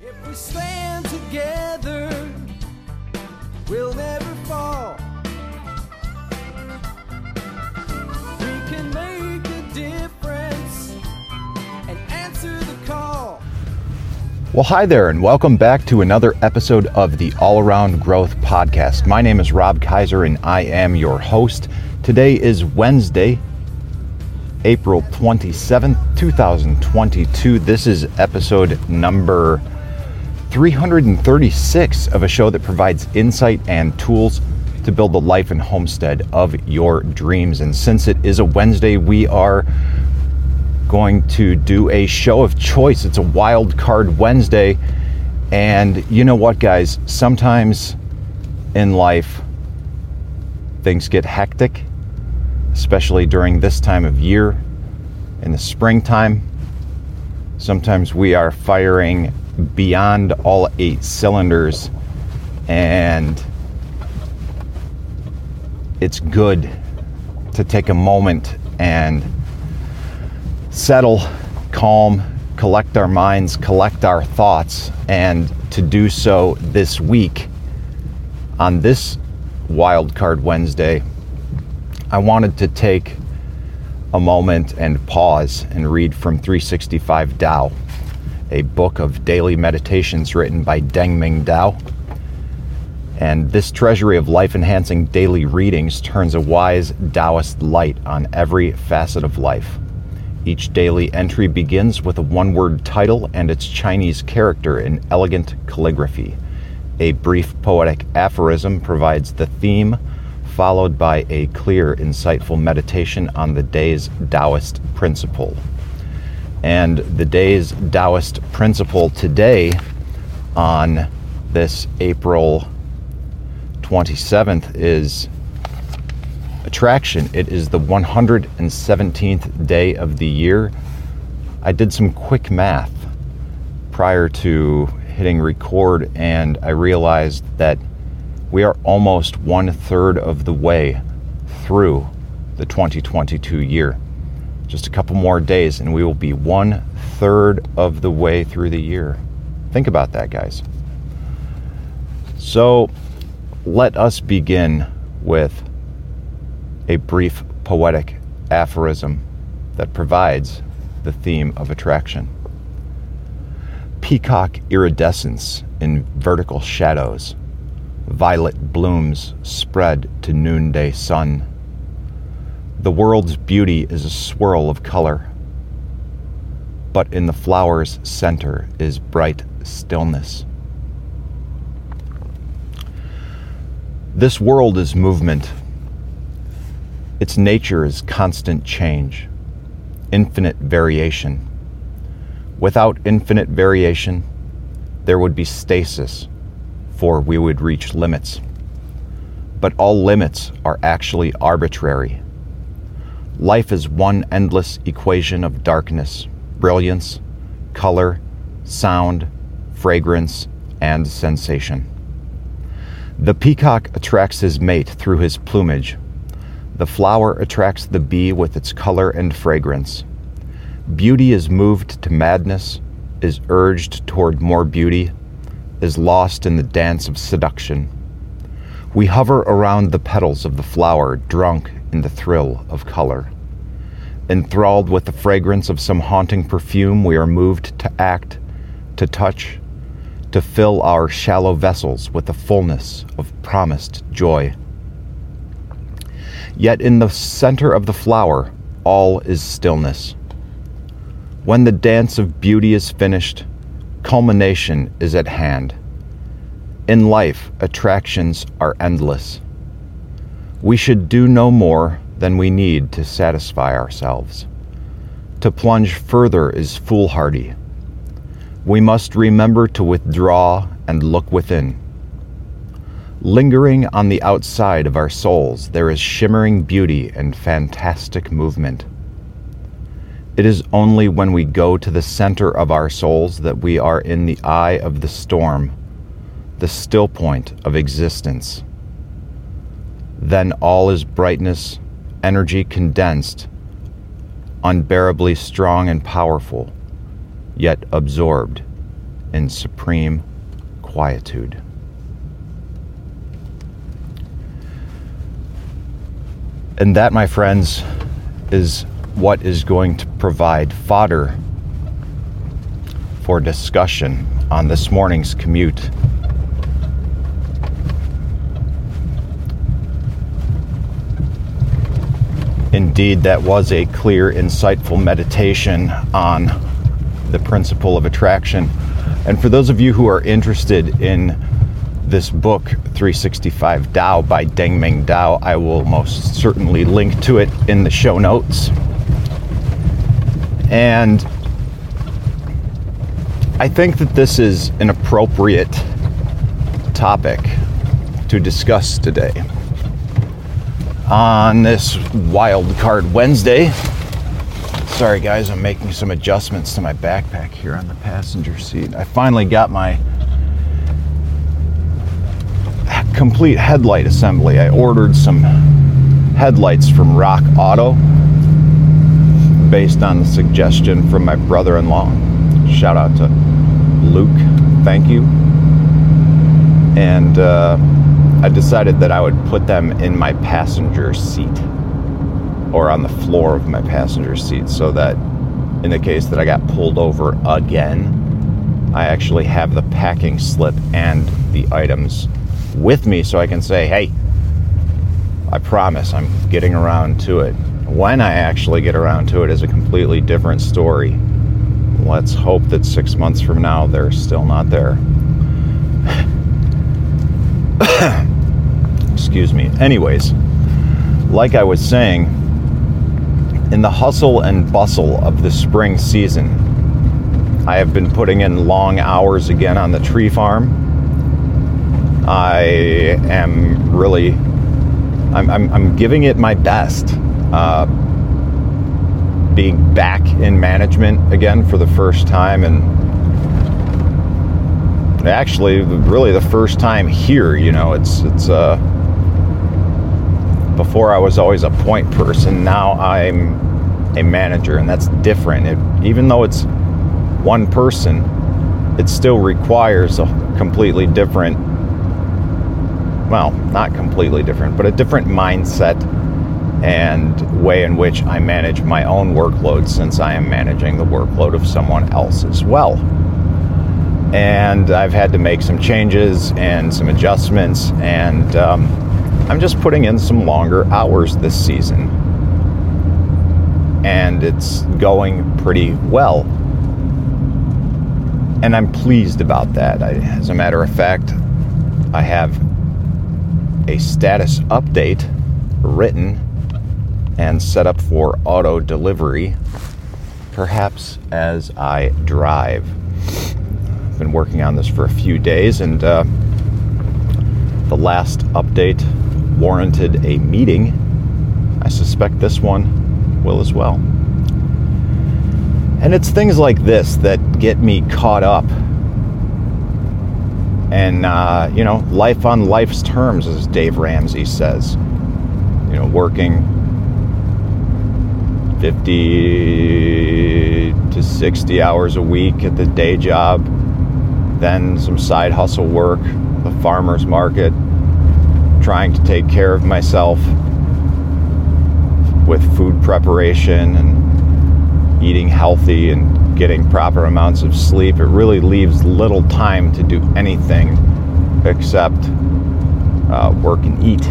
If we stand together, we'll never fall. We can make a difference and answer the call. Well, hi there, and welcome back to another episode of the All Around Growth Podcast. My name is Rob Kaiser, and I am your host. Today is Wednesday, April 27th, 2022. This is episode number 336 of a show that provides insight and tools to build the life and homestead of your dreams. And since it is a Wednesday, we are going to do a show of choice. It's a wild card Wednesday. And you know what, guys? Sometimes in life, things get hectic, especially during this time of year in the springtime. Sometimes we are firing beyond all eight cylinders, and it's good to take a moment and settle, calm, collect our minds, collect our thoughts, and to do so this week on this Wild Card Wednesday, I wanted to take a moment and pause and read from 365 Tao, a book of daily meditations written by Deng-Ming Dao. And this treasury of life enhancing daily readings turns a wise Taoist light on every facet of life. Each daily entry begins with a one word title and its Chinese character in elegant calligraphy. A brief poetic aphorism provides the theme, followed by a clear, insightful meditation on the day's Taoist principle. And the day's Taoist principle today, on this April 27th, is attraction. It is the 117th day of the year. I did some quick math prior to hitting record, and I realized that we are almost one third of the way through the 2022 year. Just a couple more days, and we will be one third of the way through the year. Think about that, guys. So, let us begin with a brief poetic aphorism that provides the theme of attraction. Peacock iridescence in vertical shadows, violet blooms spread to noonday sun. The world's beauty is a swirl of color, but in the flower's center is bright stillness. This world is movement. Its nature is constant change, infinite variation. Without infinite variation, there would be stasis, for we would reach limits. But all limits are actually arbitrary. Life is one endless equation of darkness, brilliance, color, sound, fragrance, and sensation. The peacock attracts his mate through his plumage. The flower attracts the bee with its color and fragrance. Beauty is moved to madness, is urged toward more beauty, is lost in the dance of seduction. We hover around the petals of the flower, drunk in the thrill of color. Enthralled with the fragrance of some haunting perfume, we are moved to act, to touch, to fill our shallow vessels with the fullness of promised joy. Yet in the center of the flower, all is stillness. When the dance of beauty is finished, culmination is at hand. In life, attractions are endless. We should do no more than we need to satisfy ourselves. To plunge further is foolhardy we must remember to withdraw and look within. Lingering on the outside of our souls, there is shimmering beauty and fantastic movement. It is only when we go to the center of our souls that we are in the eye of the storm, the still point of existence. Then all is brightness, energy condensed, unbearably strong and powerful yet absorbed in supreme quietude. And that, my friends, is what is going to provide fodder for discussion on this morning's commute. Indeed, that was a clear, insightful meditation on the principle of attraction. And for those of you who are interested in this book, 365 Tao by Deng Ming Dao, I will most certainly link to it in the show notes. And I think that this is an appropriate topic to discuss today. On this wild card Wednesday, sorry guys, I'm making some adjustments to my backpack here on the passenger seat. I finally got my complete headlight assembly. I ordered some headlights from Rock Auto based on the suggestion from my brother in law. Shout out to Luke. Thank you. And uh, I decided that I would put them in my passenger seat or on the floor of my passenger seat so that in the case that I got pulled over again, I actually have the packing slip and the items with me so I can say, hey, I promise I'm getting around to it. When I actually get around to it is a completely different story. Let's hope that six months from now they're still not there. Excuse me. Anyways, like I was saying, in the hustle and bustle of the spring season, I have been putting in long hours again on the tree farm I am really, I'm, I'm, I'm giving it my best. Uh, being back in management again for the first time, and actually, really the first time here. You know, it's it's uh, before I was always a point person. Now I'm a manager, and that's different. It, even though it's one person, it still requires a completely different well, not completely different, but a different mindset and way in which I manage my own workload since I am managing the workload of someone else as well. And I've had to make some changes and some adjustments, and um, I'm just putting in some longer hours this season. And it's going pretty well. And I'm pleased about that. I, as a matter of fact, I have a status update written and set up for auto delivery, perhaps as I drive. I've been working on this for a few days, and uh, the last update warranted a meeting. I suspect this one will as well. And it's things like this that get me caught up and uh, you know life on life's terms as dave ramsey says you know working 50 to 60 hours a week at the day job then some side hustle work the farmers market trying to take care of myself with food preparation and eating healthy and getting proper amounts of sleep, it really leaves little time to do anything except uh, work and eat.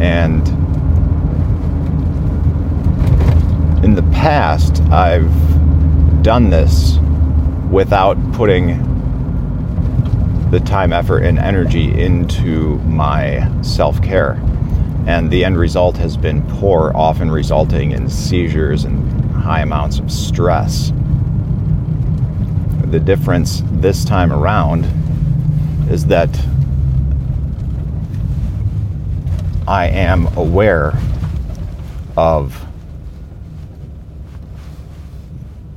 And in the past, I've done this without putting the time, effort, and energy into my self care. And the end result has been poor, often resulting in seizures and high amounts of stress. The difference this time around is that I am aware of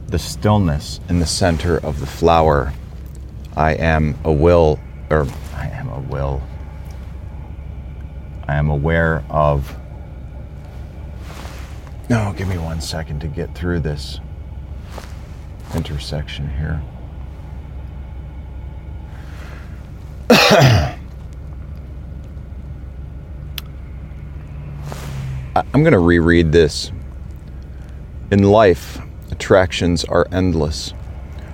the stillness in the center of the flower. I am a will, or I am a will. I am aware of. No, give me one second to get through this intersection here. I'm going to reread this. In life, attractions are endless.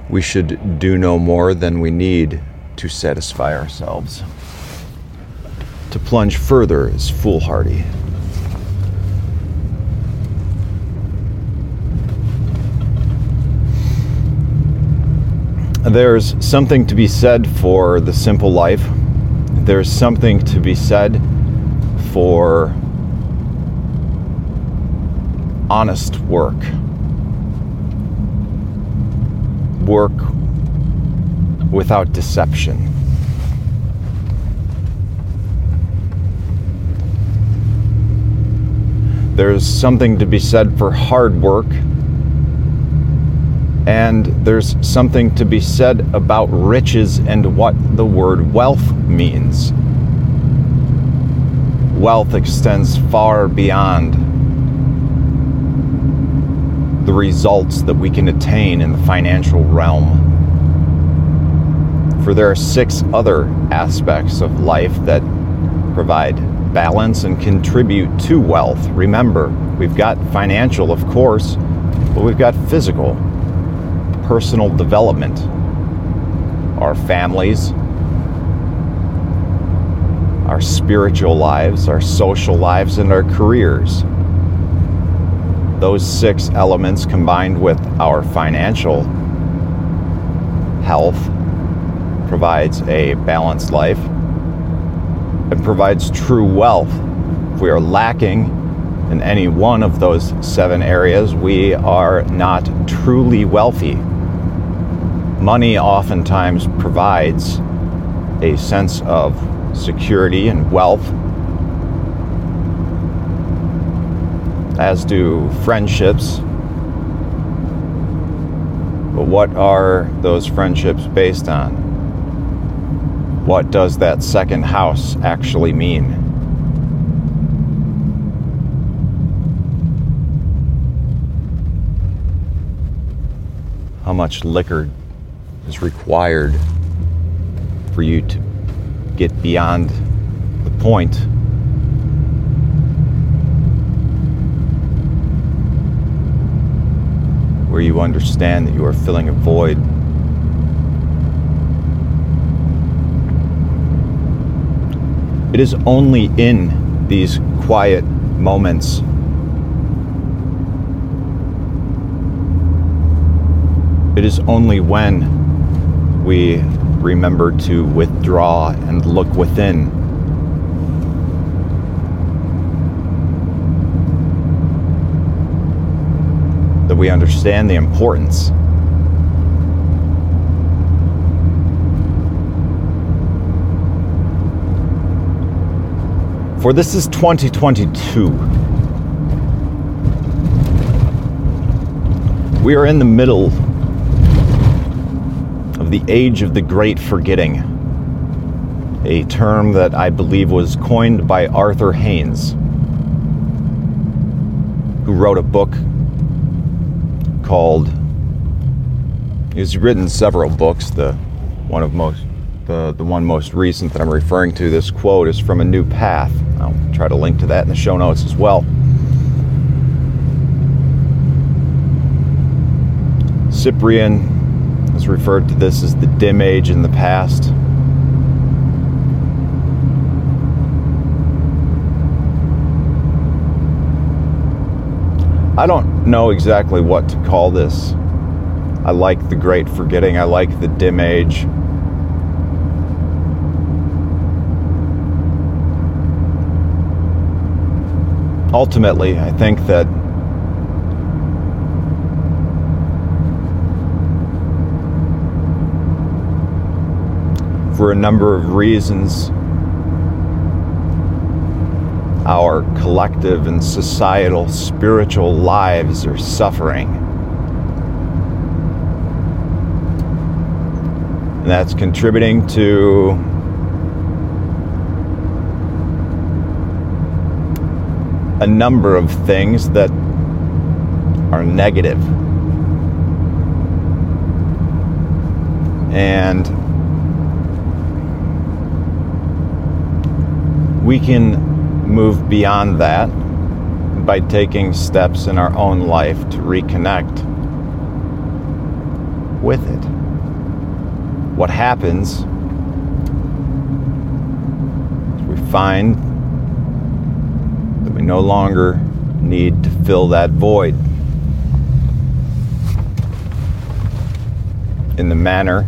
We should do no more than we need to satisfy ourselves. To plunge further is foolhardy. There's something to be said for the simple life. There's something to be said for honest work. Work without deception. There's something to be said for hard work. And there's something to be said about riches and what the word wealth means. Wealth extends far beyond the results that we can attain in the financial realm. For there are six other aspects of life that provide balance and contribute to wealth. Remember, we've got financial, of course, but we've got physical, personal development, our families, our spiritual lives, our social lives, and our careers. Those six elements combined with our financial health provides a balanced life and provides true wealth. If we are lacking in any one of those seven areas, we are not truly wealthy. Money oftentimes provides a sense of security and wealth as do friendships. But what are those friendships based on? What does that second house actually mean? How much liquor is required for you to get beyond the point where you understand that you are filling a void. It is only in these quiet moments It is only when we remember to withdraw and look within that we understand the importance. For this is 2022. We are in the middle of the age of the great forgetting, a term that I believe was coined by Arthur Haines, who wrote a book called. He's written several books. The one of most, the the one most recent that I'm referring to. This quote is from A New Path. I'll try to link to that in the show notes as well. Cyprian has referred to this as the dim age in the past. I don't know exactly what to call this. I like the great forgetting, I like the dim age. Ultimately, I think that for a number of reasons, our collective and societal spiritual lives are suffering. And that's contributing to a number of things that are negative. And we can move beyond that by taking steps in our own life to reconnect with it. What happens is we find that we no longer need to fill that void in the manner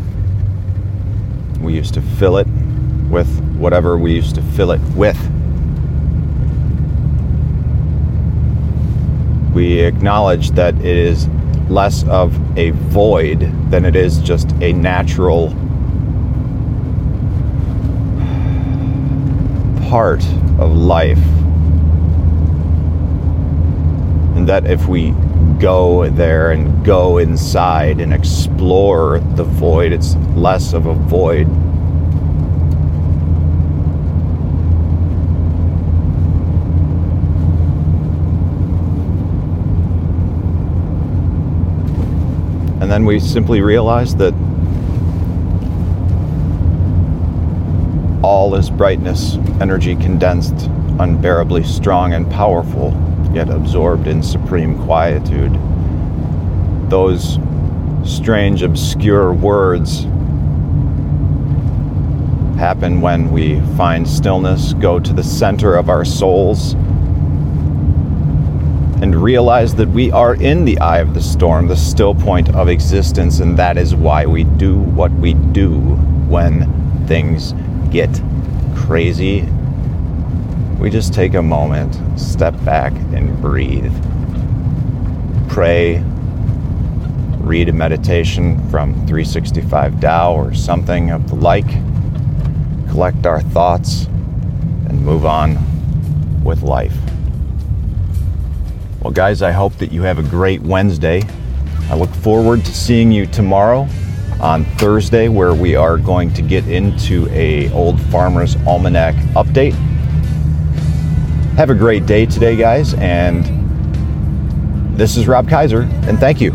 we used to fill it with whatever we used to fill it with. We acknowledge that it is less of a void than it is just a natural part of life. And that if we go there and go inside and explore the void, it's less of a void And then we simply realize that all is brightness, energy condensed, unbearably strong and powerful, yet absorbed in supreme quietude. Those strange, obscure words happen when we find stillness, go to the center of our souls, and realize that we are in the eye of the storm, the still point of existence, and that is why we do what we do when things get crazy. We just take a moment, step back, and breathe. Pray, read a meditation from 365 Tao or something of the like, collect our thoughts, and move on with life. Well, guys, I hope that you have a great Wednesday. I look forward to seeing you tomorrow on Thursday, where we are going to get into a Old Farmer's Almanac update. Have a great day today, guys, and this is Rob Kaiser, and thank you.